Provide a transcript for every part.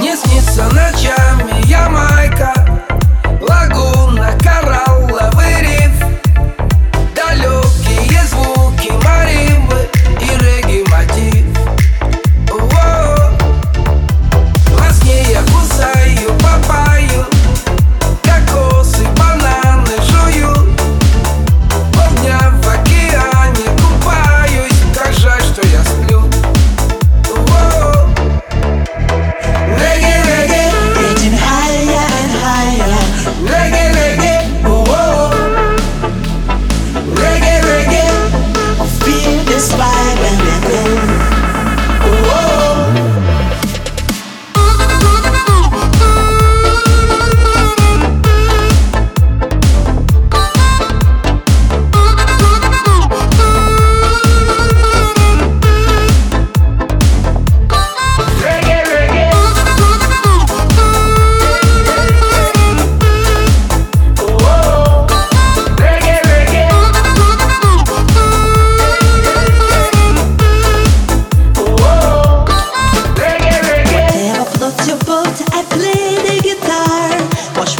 Не снится ночами я моя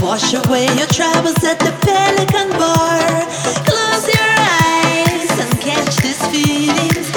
Wash away your troubles at the Pelican Bar. Close your eyes and catch this feeling.